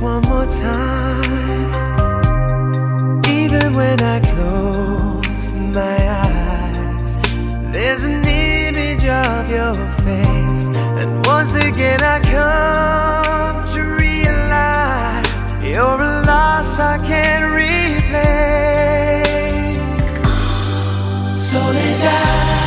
One more time. Even when I close my eyes, there's an image of your face. And once again, I come to realize you're a loss I can't replace. Soledad,